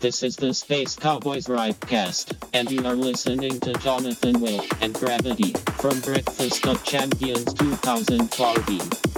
This is the Space Cowboys Ripecast, and you are listening to Jonathan Will and Gravity from Breakfast of Champions 2014.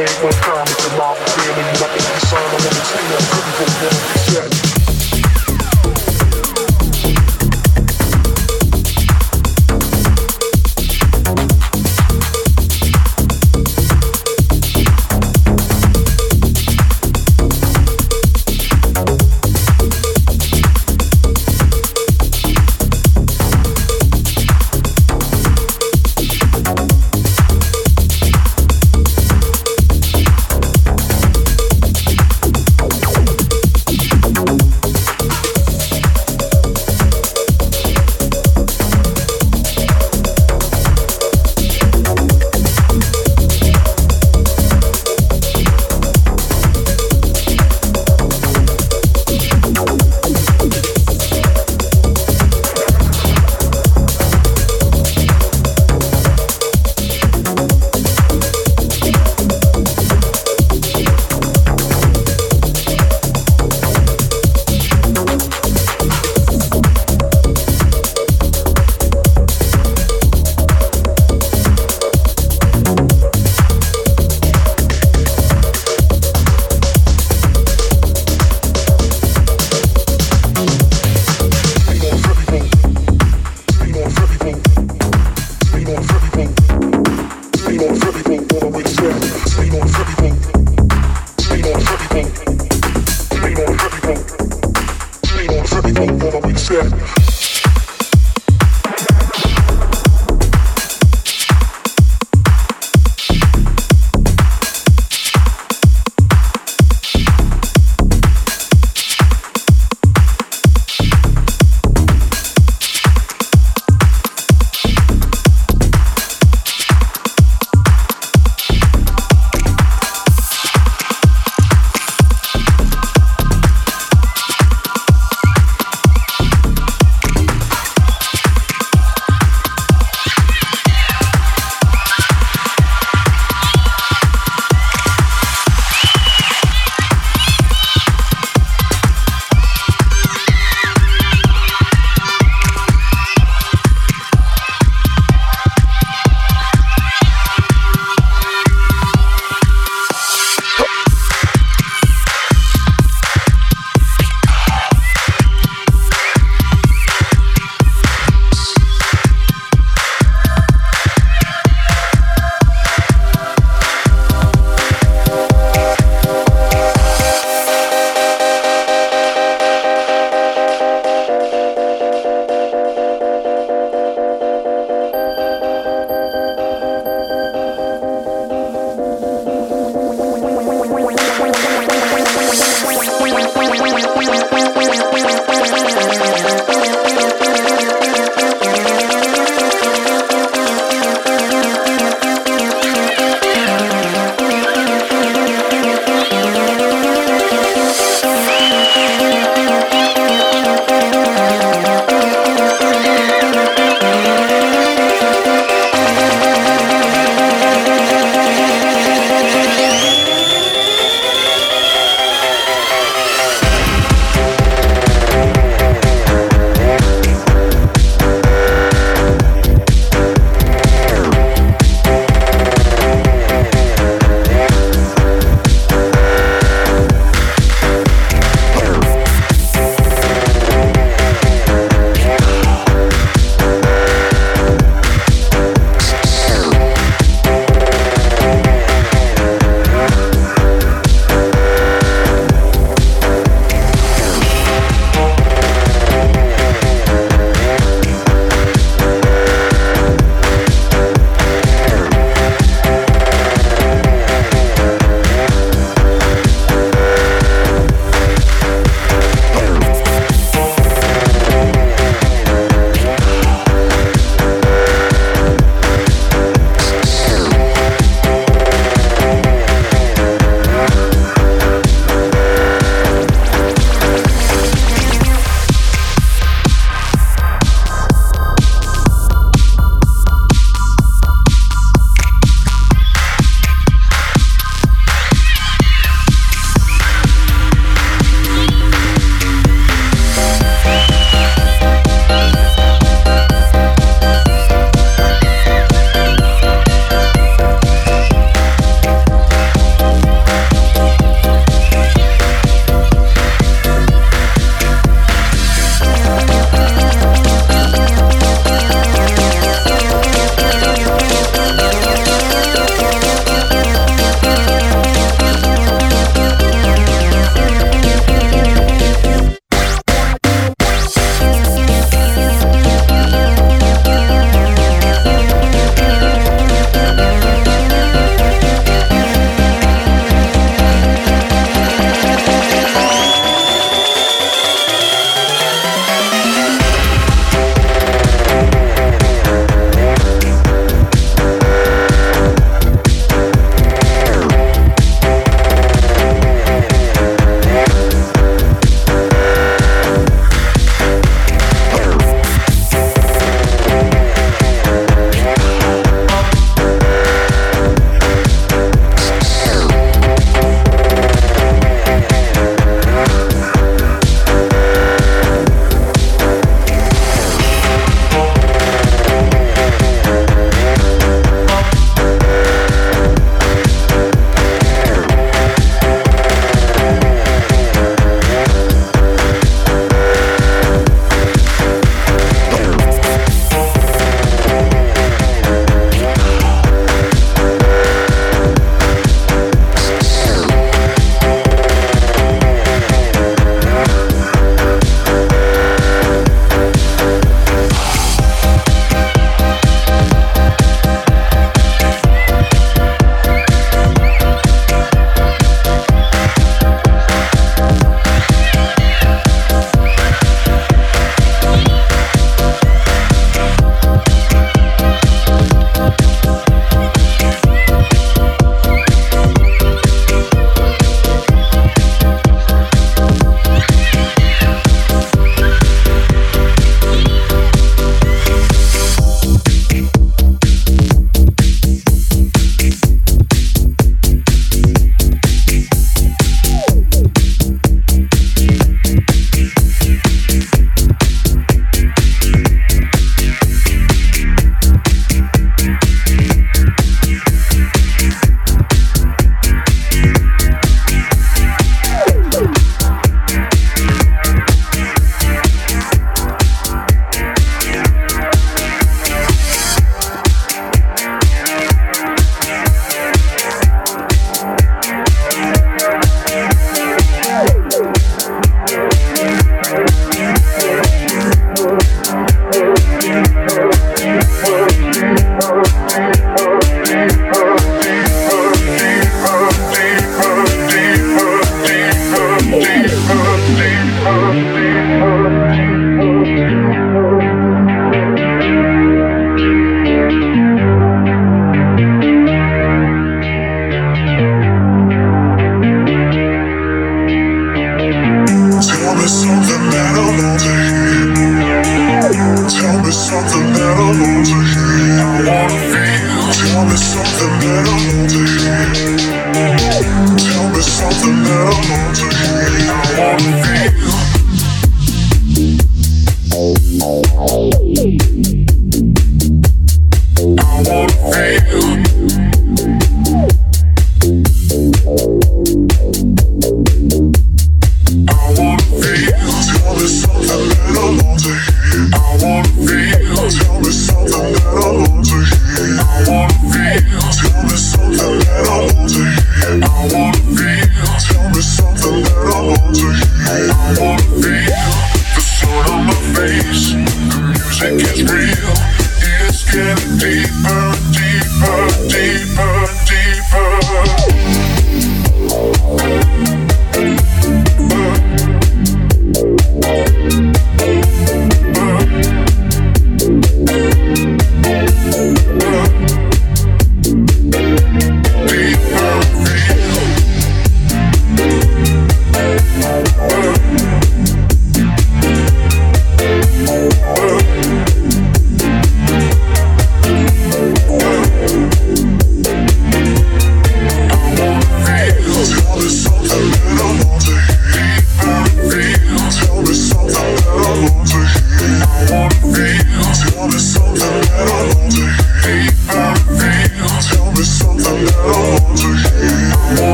everything will come tomorrow.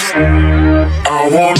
I want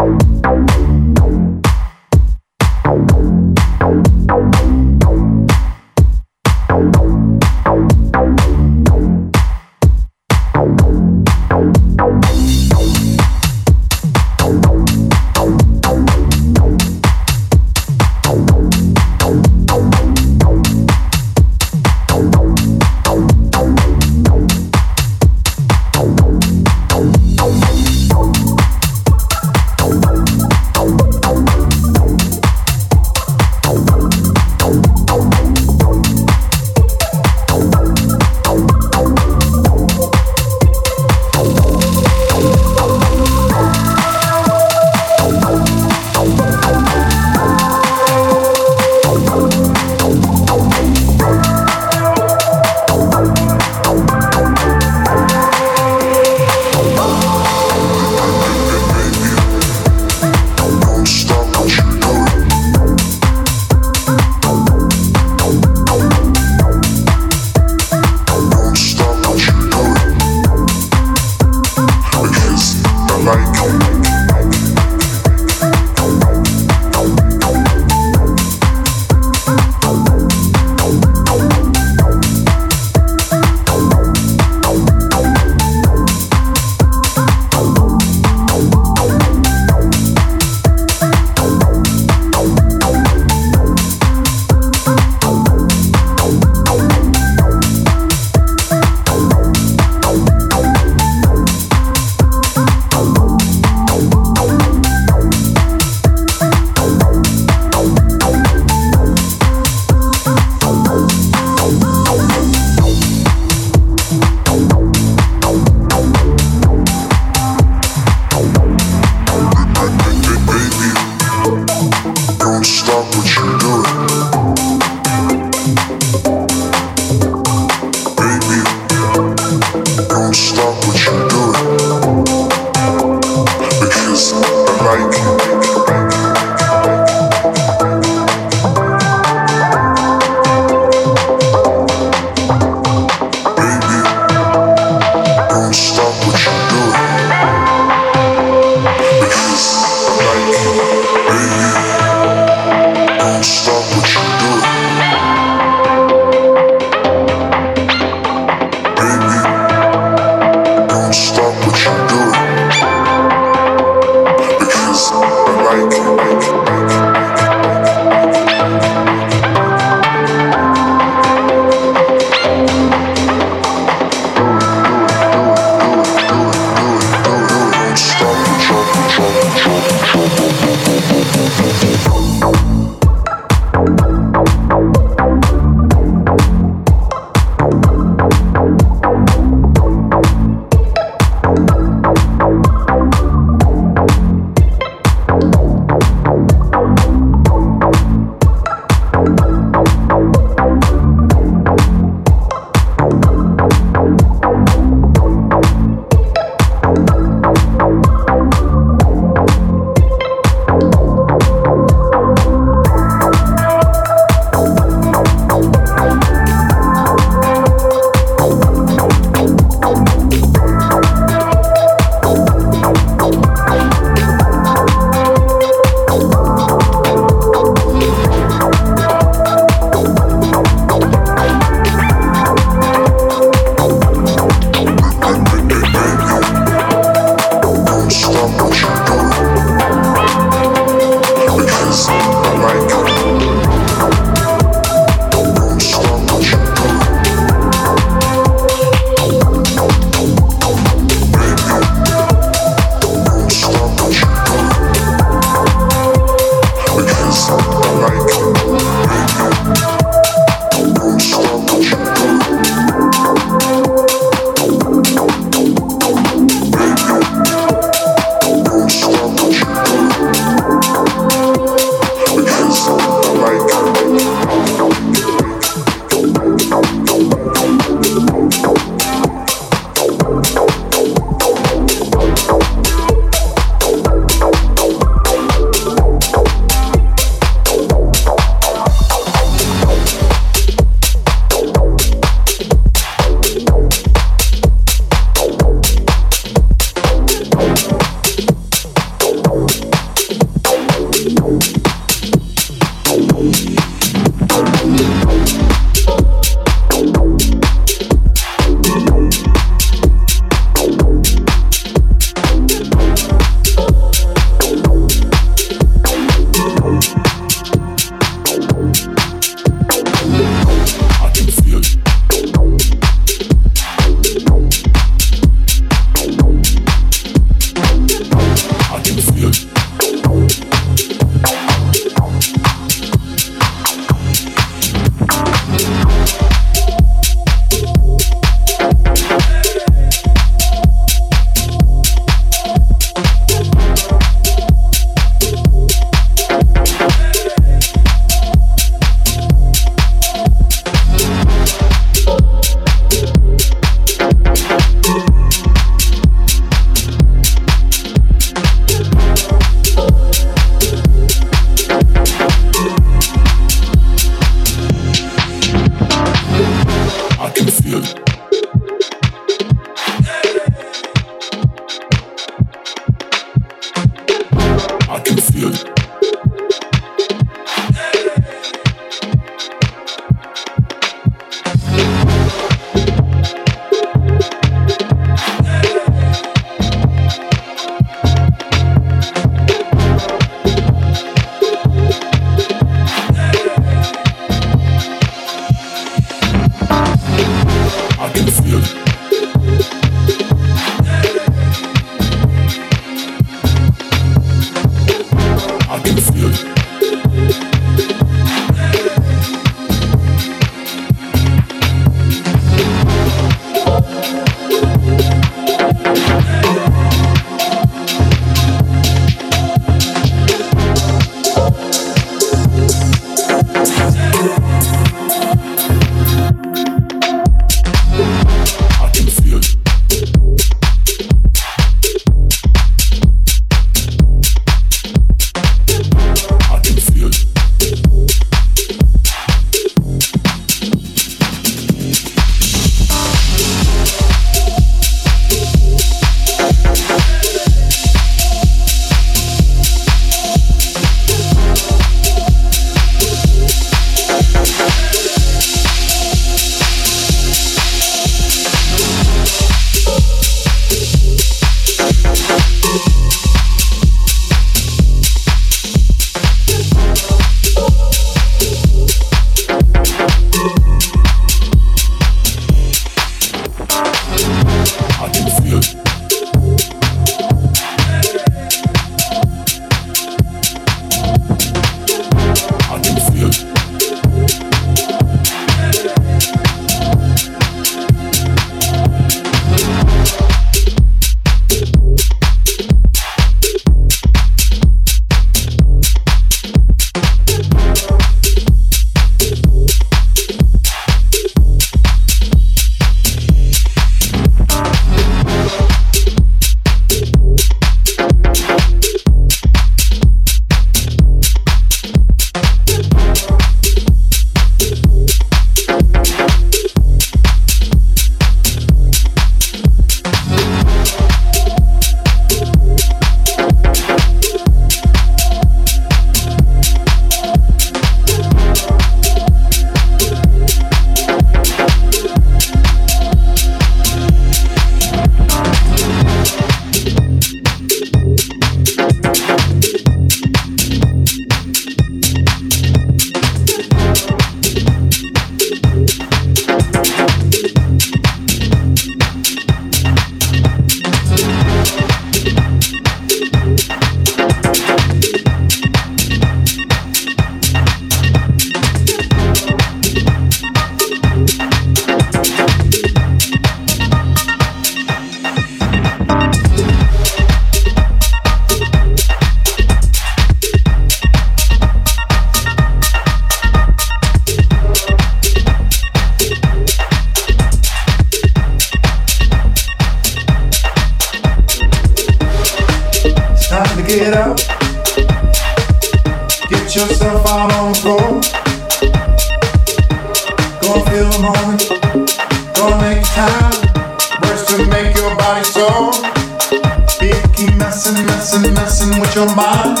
your mind.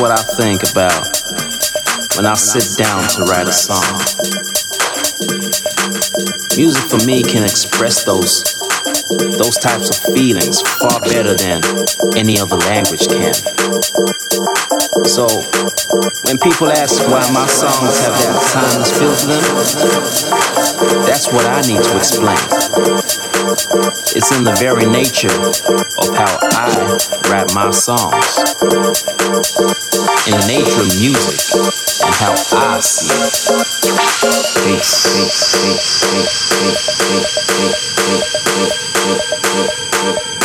What I think about when I sit down to write a song. Music for me can express those those types of feelings far better than any other language can. So when people ask why my songs have that timeless feel to them, that's what I need to explain. It's in the very nature of how I write my songs. In the nature of music and how I see it. Peace, peace, peace, peace, peace, peace, Space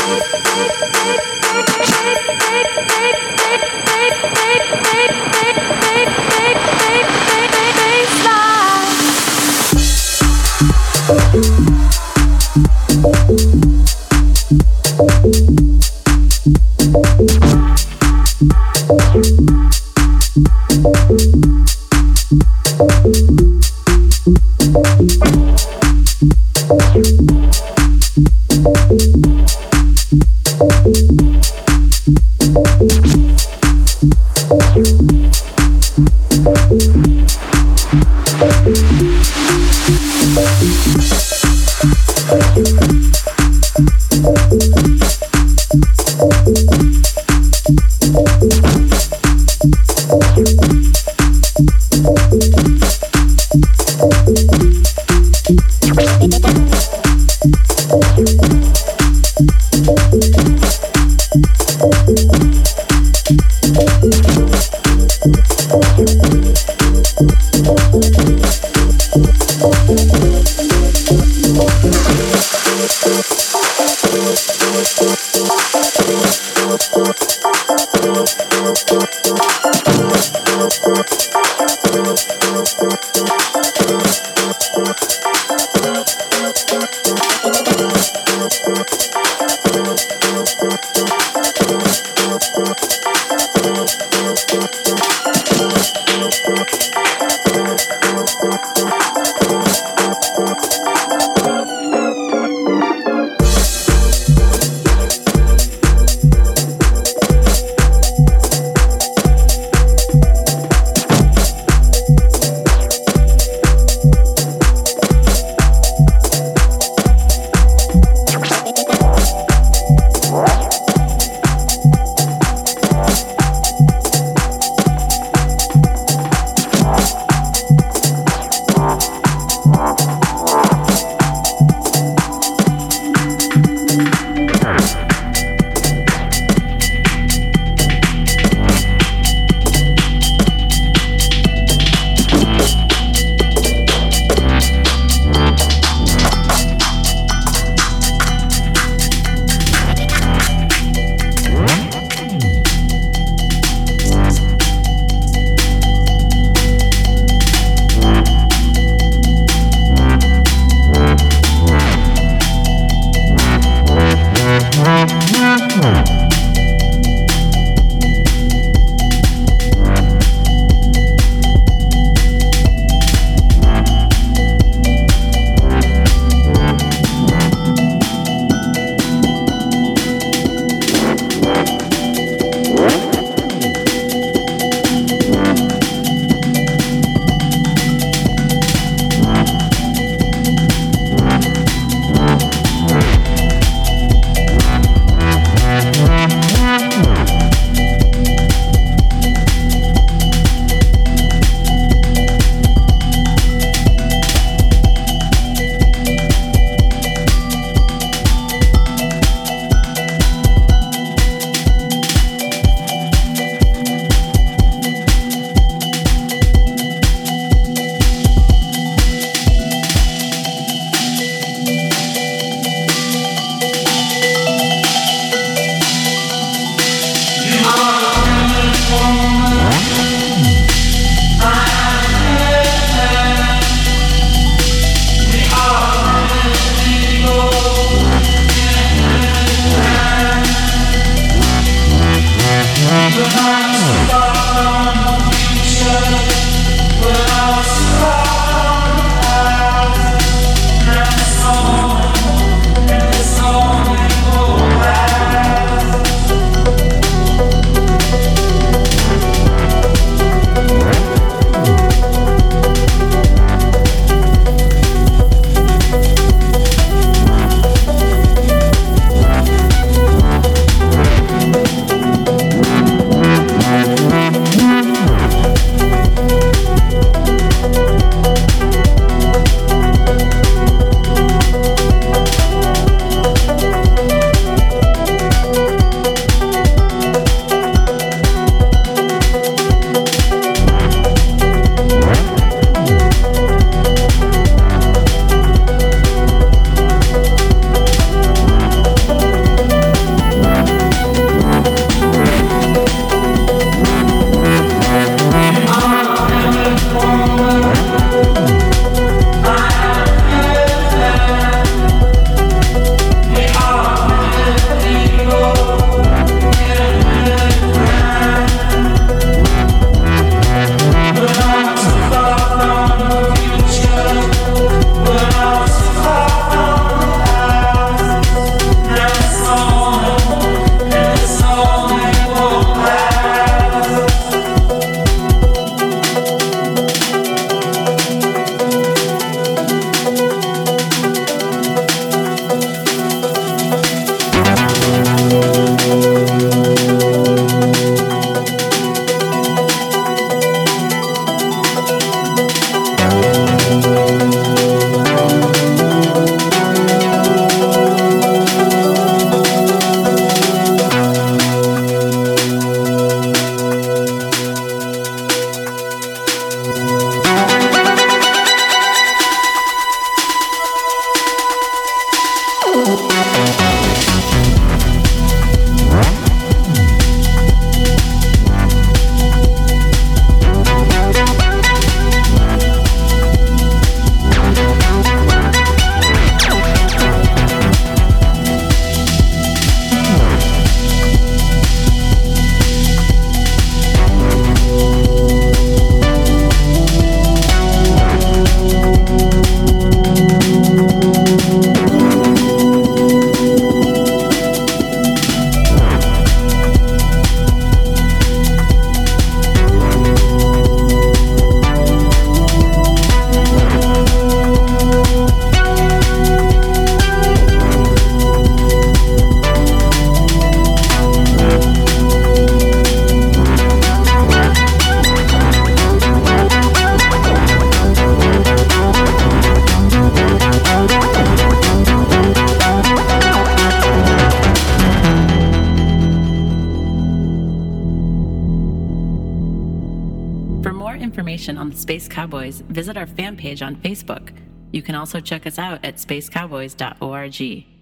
Also check us out at spacecowboys.org.